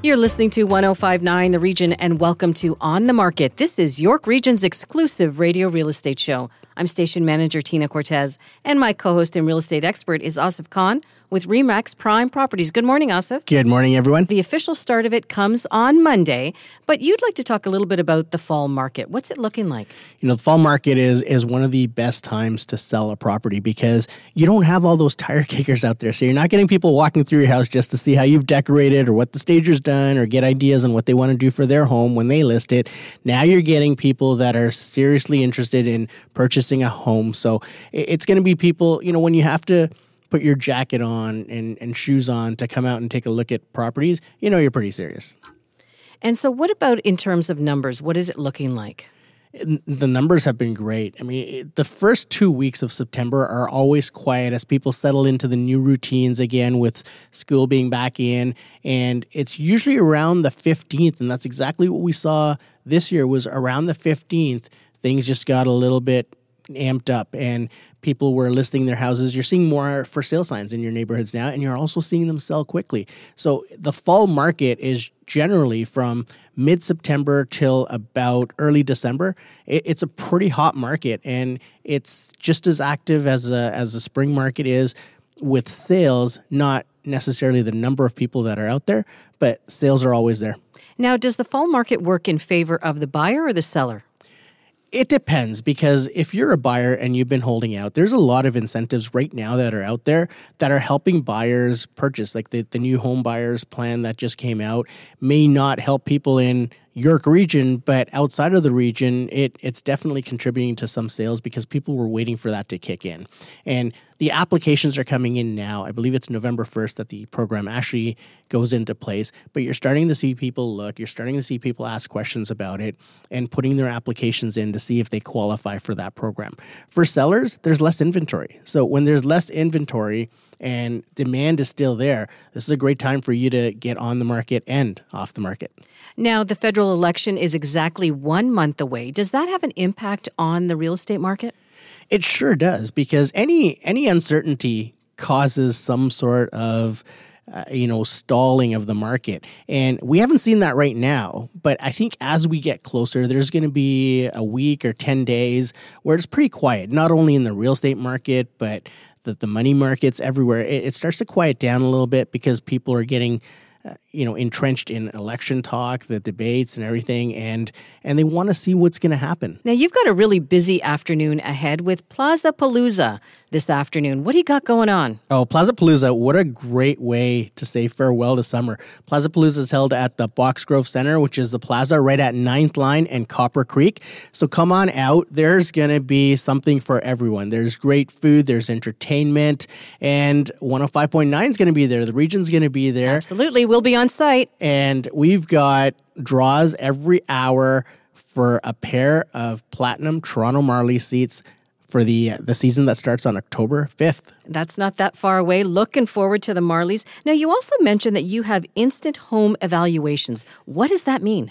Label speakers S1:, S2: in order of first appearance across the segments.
S1: You're listening to 1059 The Region and welcome to On the Market. This is York Region's exclusive radio real estate show. I'm station manager Tina Cortez, and my co host and real estate expert is Asif Khan with Remax Prime Properties. Good morning, Asif.
S2: Good morning, everyone.
S1: The official start of it comes on Monday, but you'd like to talk a little bit about the fall market. What's it looking like?
S2: You know, the fall market is is one of the best times to sell a property because you don't have all those tire kickers out there. So you're not getting people walking through your house just to see how you've decorated or what the stager's done or get ideas on what they want to do for their home when they list it. Now you're getting people that are seriously interested in purchasing a home. So it's going to be people, you know, when you have to put your jacket on and, and shoes on to come out and take a look at properties, you know you're pretty serious.
S1: And so, what about in terms of numbers? What is it looking like?
S2: The numbers have been great. I mean, the first two weeks of September are always quiet as people settle into the new routines again with school being back in. And it's usually around the 15th. And that's exactly what we saw this year was around the 15th. Things just got a little bit amped up and people were listing their houses. You're seeing more for sale signs in your neighborhoods now, and you're also seeing them sell quickly. So the fall market is generally from mid September till about early December. it's a pretty hot market, and it's just as active as a, as the spring market is with sales, not necessarily the number of people that are out there, but sales are always there.
S1: Now, does the fall market work in favor of the buyer or the seller?
S2: It depends because if you're a buyer and you've been holding out, there's a lot of incentives right now that are out there that are helping buyers purchase. Like the, the new home buyers plan that just came out may not help people in York region, but outside of the region, it it's definitely contributing to some sales because people were waiting for that to kick in. And the applications are coming in now. I believe it's November 1st that the program actually goes into place, but you're starting to see people look, you're starting to see people ask questions about it and putting their applications in to see if they qualify for that program. For sellers, there's less inventory. So when there's less inventory, and demand is still there, this is a great time for you to get on the market and off the market.
S1: Now, the federal election is exactly one month away. Does that have an impact on the real estate market?
S2: It sure does, because any any uncertainty causes some sort of uh, you know stalling of the market and we haven't seen that right now but i think as we get closer there's going to be a week or 10 days where it's pretty quiet not only in the real estate market but the, the money markets everywhere, it, it starts to quiet down a little bit because people are getting uh, you know entrenched in election talk the debates and everything and and they want to see what's going to happen.
S1: Now you've got a really busy afternoon ahead with plaza palooza this afternoon. What do you got going on?
S2: Oh plaza palooza what a great way to say farewell to summer. Plaza palooza is held at the boxgrove center which is the plaza right at ninth line and copper creek. So come on out. There's going to be something for everyone. There's great food there's entertainment and 105.9 is going to be there. The region's going to be there.
S1: Absolutely we'll be on site.
S2: And we've got draws every hour for a pair of platinum Toronto Marley seats for the uh, the season that starts on October 5th.
S1: That's not that far away. Looking forward to the Marlies. Now you also mentioned that you have instant home evaluations. What does that mean?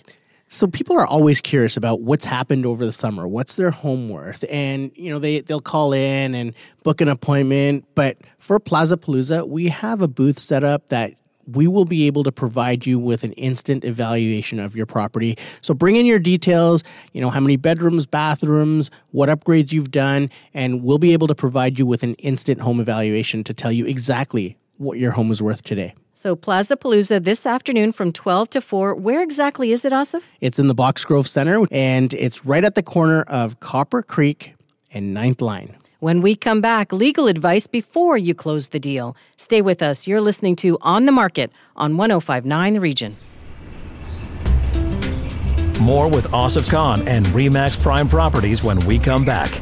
S2: So people are always curious about what's happened over the summer. What's their home worth? And you know, they they'll call in and book an appointment, but for Plaza Palooza, we have a booth set up that we will be able to provide you with an instant evaluation of your property. So bring in your details, you know, how many bedrooms, bathrooms, what upgrades you've done, and we'll be able to provide you with an instant home evaluation to tell you exactly what your home is worth today.
S1: So Plaza Palooza this afternoon from 12 to 4. Where exactly is it, Asif?
S2: It's in the Boxgrove Center and it's right at the corner of Copper Creek and Ninth Line.
S1: When we come back, legal advice before you close the deal. Stay with us. You're listening to On the Market on 1059 The Region.
S3: More with Asif Khan and REMAX Prime Properties when we come back.